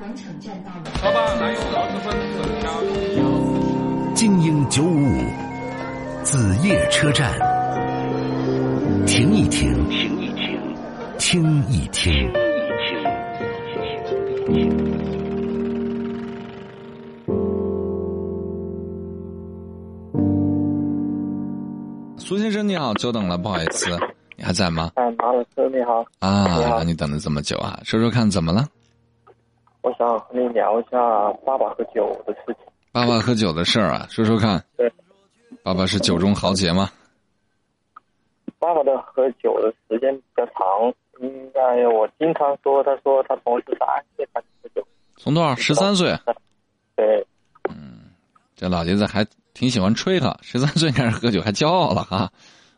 广场站到了。老板，来有螺蛳粉粉条。精英九五五，子夜车站，停一停，停一停，听一听。苏先生你好，久等了，不好意思，你还在吗？哎，马老师你好。啊，你等了这么久啊，说说看怎么了？我想和你聊一下爸爸喝酒的事情。爸爸喝酒的事儿啊，说说看。对。爸爸是酒中豪杰吗？爸爸的喝酒的时间比较长，应该我经常说，他说他从十三岁开始喝酒。从多少？十三岁。对。嗯，这老爷子还挺喜欢吹他，十三岁开始喝酒还骄傲了哈。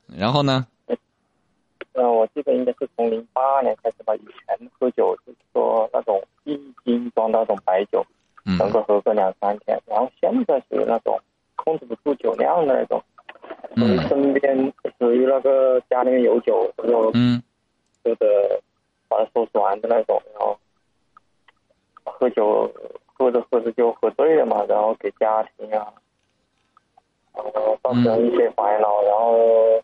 然后呢？呃，我记得应该是从零八年开始吧。以前喝酒就是说那种一斤装那种白酒，能够喝个两三天。然后现在是那种控制不住酒量的那种。嗯。身边属于那个家里面有酒，然后嗯，喝的把它收拾完的那种，然后喝酒喝着喝着就喝醉了嘛，然后给家庭啊，然后造成一些烦恼，然后。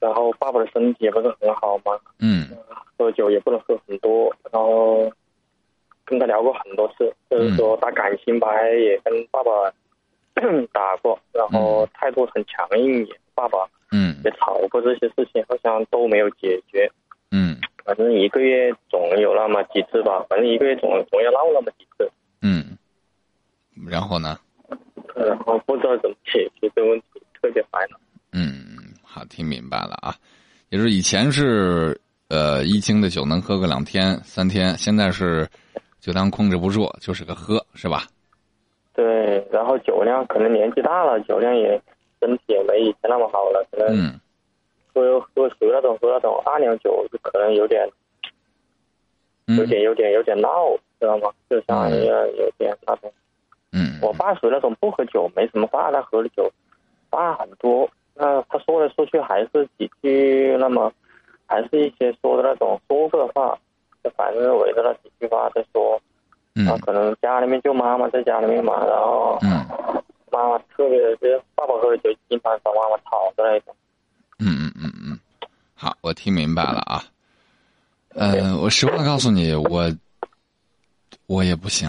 然后爸爸的身体也不是很好嘛，嗯，喝酒也不能喝很多，然后跟他聊过很多次，就是说打感情牌也跟爸爸 打过，然后态度很强硬，也爸爸嗯也吵过这些事情，好像都没有解决，嗯，反正一个月总有那么几次吧，反正一个月总总要闹那么几次，嗯，然后呢？然后不知道怎么解决这个问题，特别烦恼。嗯。好，听明白了啊，也就是以前是呃一斤的酒能喝个两天三天，现在是就当控制不住，就是个喝，是吧？对，然后酒量可能年纪大了，酒量也身体也没以前那么好了，可能喝喝属于那种喝那种二两酒，就可能有点有点有点有点闹，知道吗？就像有有点那种。嗯。我爸属于那种不喝酒没什么话，他喝的酒话很多。那他说来说去还是几句，那么还是一些说的那种说过的话，就反正围着那几句话在说。嗯。可能家里面就妈妈在家里面嘛，然后嗯，妈妈特别是爸爸喝酒经常找妈妈吵的那种。嗯嗯嗯嗯，好，我听明白了啊。呃，我实话告诉你，我我也不行，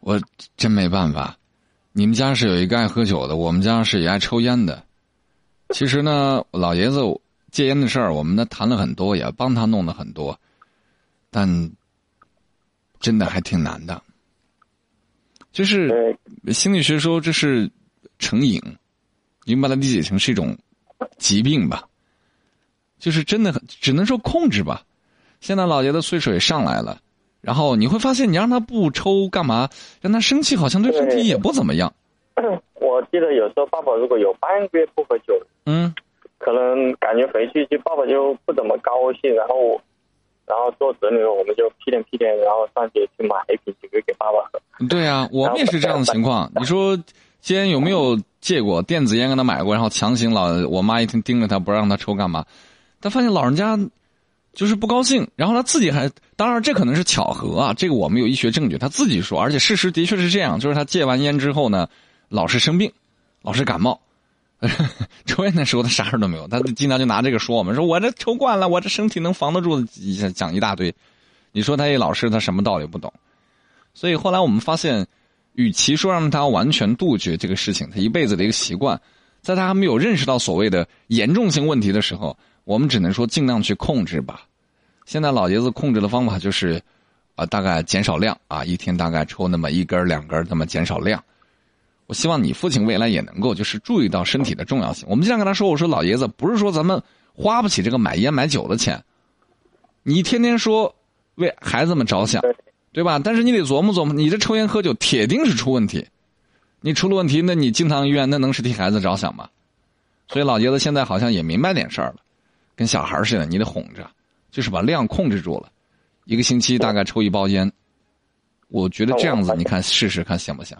我真没办法。你们家是有一个爱喝酒的，我们家是也爱抽烟的。其实呢，老爷子戒烟的事儿，我们呢谈了很多，也帮他弄了很多，但真的还挺难的。就是心理学说这是成瘾，你把它理解成是一种疾病吧。就是真的很，只能说控制吧。现在老爷子岁数也上来了。然后你会发现，你让他不抽干嘛？让他生气，好像对身体也不怎么样。我记得有时候爸爸如果有半个月不喝酒，嗯，可能感觉回去就爸爸就不怎么高兴，然后，然后做子女我们就屁颠屁颠，然后上街去买一瓶酒给爸爸喝。对啊，我们也是这样的情况。你说，戒烟有没有借过电子烟？给他买过，然后强行老我妈一天盯着他不让他抽干嘛？但发现老人家。就是不高兴，然后他自己还，当然这可能是巧合啊，这个我们有医学证据，他自己说，而且事实的确是这样，就是他戒完烟之后呢，老是生病，老是感冒，抽烟的时候他啥事都没有，他经常就拿这个说我们，说我这抽惯了，我这身体能防得住，讲一大堆，你说他一老师他什么道理不懂，所以后来我们发现，与其说让他完全杜绝这个事情，他一辈子的一个习惯，在他还没有认识到所谓的严重性问题的时候，我们只能说尽量去控制吧。现在老爷子控制的方法就是，啊，大概减少量啊，一天大概抽那么一根两根，那么减少量。我希望你父亲未来也能够就是注意到身体的重要性。我们经常跟他说：“我说老爷子，不是说咱们花不起这个买烟买酒的钱，你天天说为孩子们着想，对吧？但是你得琢磨琢磨，你这抽烟喝酒铁定是出问题。你出了问题，那你经常医院，那能是替孩子着想吗？所以老爷子现在好像也明白点事儿了，跟小孩似的，你得哄着。”就是把量控制住了，一个星期大概抽一包烟。我觉得这样子，你看试试看行不行？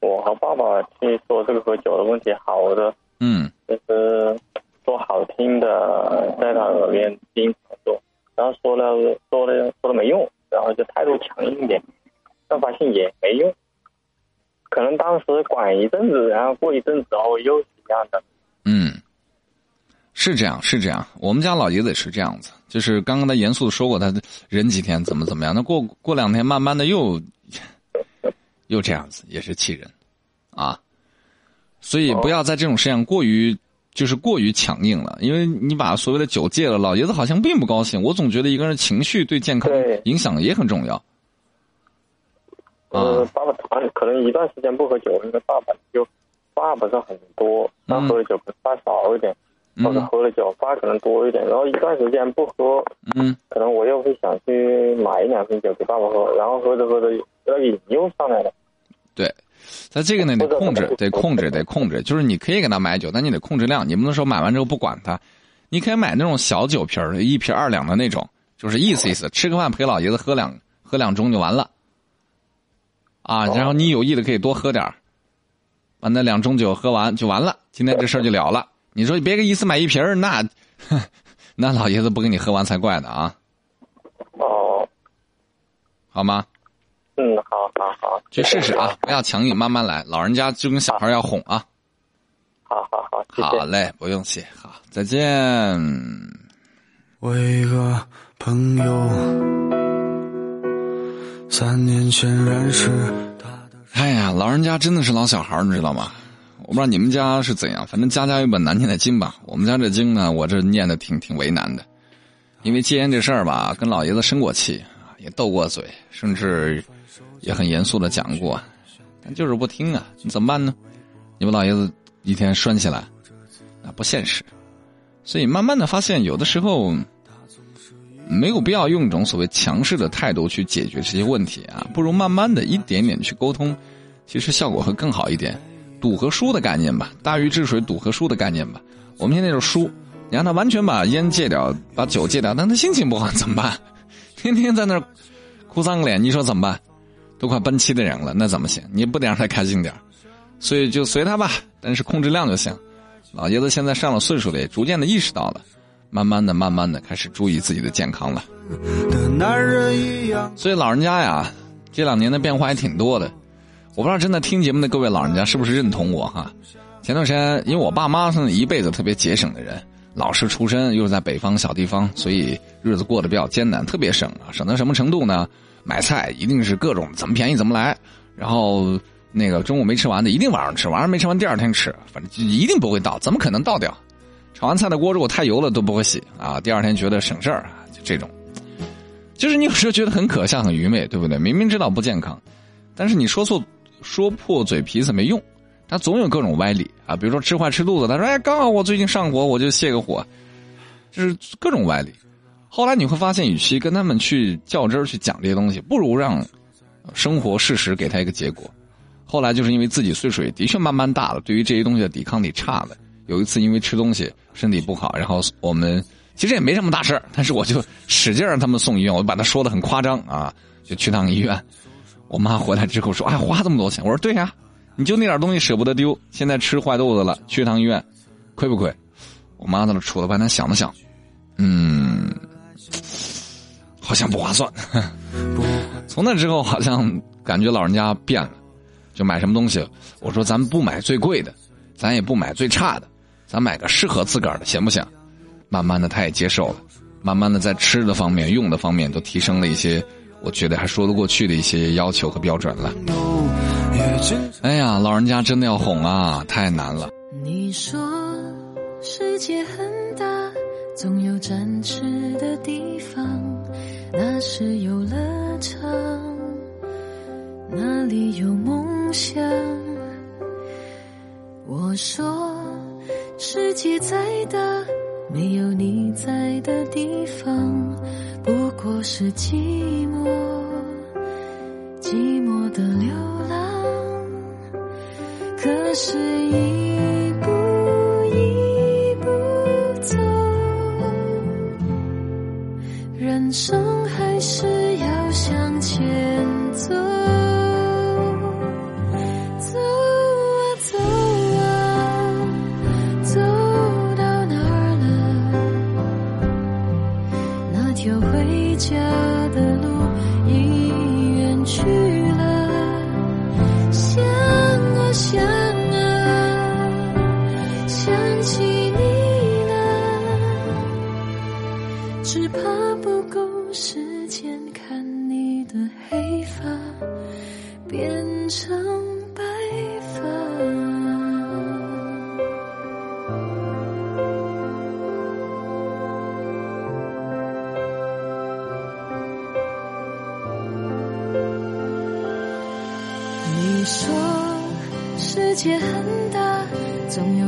我和爸爸去做这个喝酒的问题，好的，嗯，就是说好听的，在他耳边经常说，然后说了说了说了没用，然后就态度强硬一点，但发现也没用。可能当时管一阵子，然后过一阵子后又是一样的，嗯，是这样，是这样。我们家老爷子也是这样子，就是刚刚他严肃的说过，他忍几天怎么怎么样，那过过两天慢慢的又又这样子，也是气人啊。所以不要在这种事上过于就是过于强硬了，因为你把所谓的酒戒了，老爷子好像并不高兴。我总觉得一个人情绪对健康影响也很重要。呃，爸爸他可能一段时间不喝酒，因为爸爸就爸不是很多，他喝酒比爸少一点，或者喝了酒爸可能多一点。然后一段时间不喝，嗯，可能我又会想去买一两瓶酒给爸爸喝，然后喝着喝着那个瘾又上来了。对，他这个呢得控制，得控制，得控制。就是你可以给他买酒，但你得控制量，你不能说买完之后不管他。你可以买那种小酒瓶儿，一瓶二两的那种，就是意思意思，吃个饭陪老爷子喝两喝两盅就完了。啊，然后你有意的可以多喝点儿，把那两盅酒喝完就完了，今天这事儿就了了。你说你别个一次买一瓶儿，那那老爷子不给你喝完才怪呢啊！哦，好吗？嗯，好好好，去试试啊，不要强硬，慢慢来。老人家就跟小孩要哄啊。好好好，好嘞，不用谢，好，再见。我一个朋友。三年前认识他的哎呀，老人家真的是老小孩你知道吗？我不知道你们家是怎样，反正家家有本难念的经吧。我们家这经呢，我这念的挺挺为难的，因为戒烟这事儿吧，跟老爷子生过气，也斗过嘴，甚至也很严肃的讲过，但就是不听啊，你怎么办呢？你们老爷子一天拴起来，那不现实。所以慢慢的发现，有的时候。没有必要用一种所谓强势的态度去解决这些问题啊，不如慢慢的一点点去沟通，其实效果会更好一点。赌和输的概念吧，大禹治水，赌和输的概念吧。我们现在就输，你让他完全把烟戒掉，把酒戒掉，但他心情不好怎么办？天天在那儿哭丧个脸，你说怎么办？都快奔七的人了，那怎么行？你不得让他开心点所以就随他吧，但是控制量就行。老爷子现在上了岁数了，也逐渐的意识到了。慢慢的，慢慢的开始注意自己的健康了。所以老人家呀，这两年的变化还挺多的。我不知道正在听节目的各位老人家是不是认同我哈？前段时间，因为我爸妈是一辈子特别节省的人，老师出身，又是在北方小地方，所以日子过得比较艰难，特别省啊，省到什么程度呢？买菜一定是各种怎么便宜怎么来，然后那个中午没吃完的一定晚上吃，晚上没吃完第二天吃，反正就一定不会倒，怎么可能倒掉？炒完菜的锅如果太油了都不会洗啊！第二天觉得省事儿啊，就这种，就是你有时候觉得很可笑、很愚昧，对不对？明明知道不健康，但是你说错、说破嘴皮子没用，他总有各种歪理啊。比如说吃坏吃肚子，他说：“哎，刚好我最近上火，我就泄个火。”就是各种歪理。后来你会发现，与其跟他们去较真去讲这些东西，不如让生活事实给他一个结果。后来就是因为自己岁数也的确慢慢大了，对于这些东西的抵抗力差了。有一次因为吃东西身体不好，然后我们其实也没什么大事但是我就使劲让他们送医院，我就把他说的很夸张啊，就去趟医院。我妈回来之后说：“哎，花这么多钱。”我说：“对呀，你就那点东西舍不得丢，现在吃坏肚子了，去趟医院，亏不亏？”我妈在那杵了半天，想了想，嗯，好像不划算。从那之后，好像感觉老人家变了，就买什么东西，我说咱不买最贵的，咱也不买最差的。咱买个适合自个儿的行不行？慢慢的，他也接受了。慢慢的，在吃的方面、用的方面都提升了一些，我觉得还说得过去的一些要求和标准了。哎呀，老人家真的要哄啊，太难了。你说世界很大，总有展翅的地方，那是游乐场，那里有梦想。我说。世界再大，没有你在的地方，不过是寂寞，寂寞的流浪。可是，一步一步走，人生还是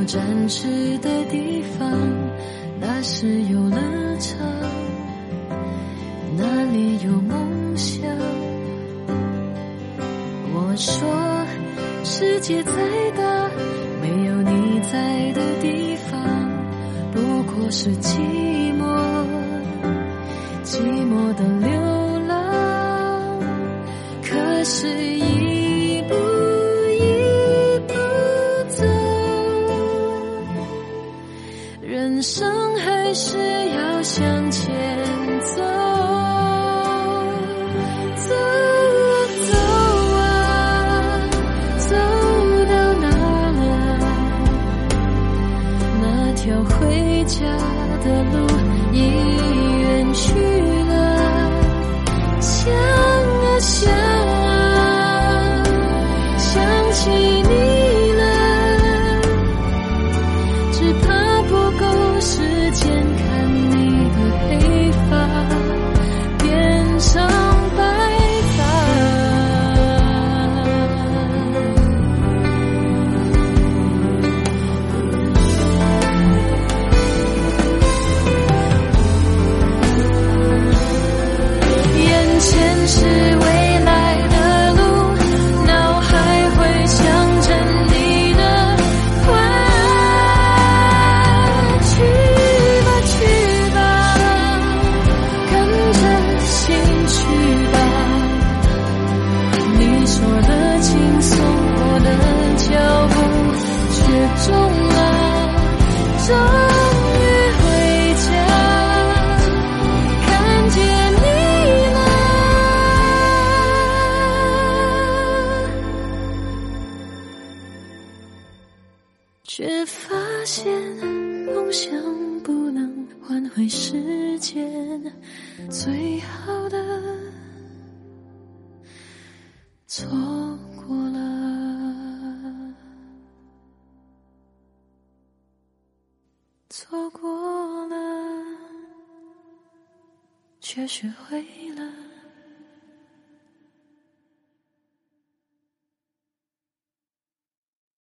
展翅的地方，那是游乐场，那里有梦想。我说世界再大，没有你在的地方，不过是寂寞，寂寞的流浪。可是，说的轻松，我的脚步却重了。终于回家，看见你了，却发现梦想不能换回时间，最好的错过了。错过了，却学会了。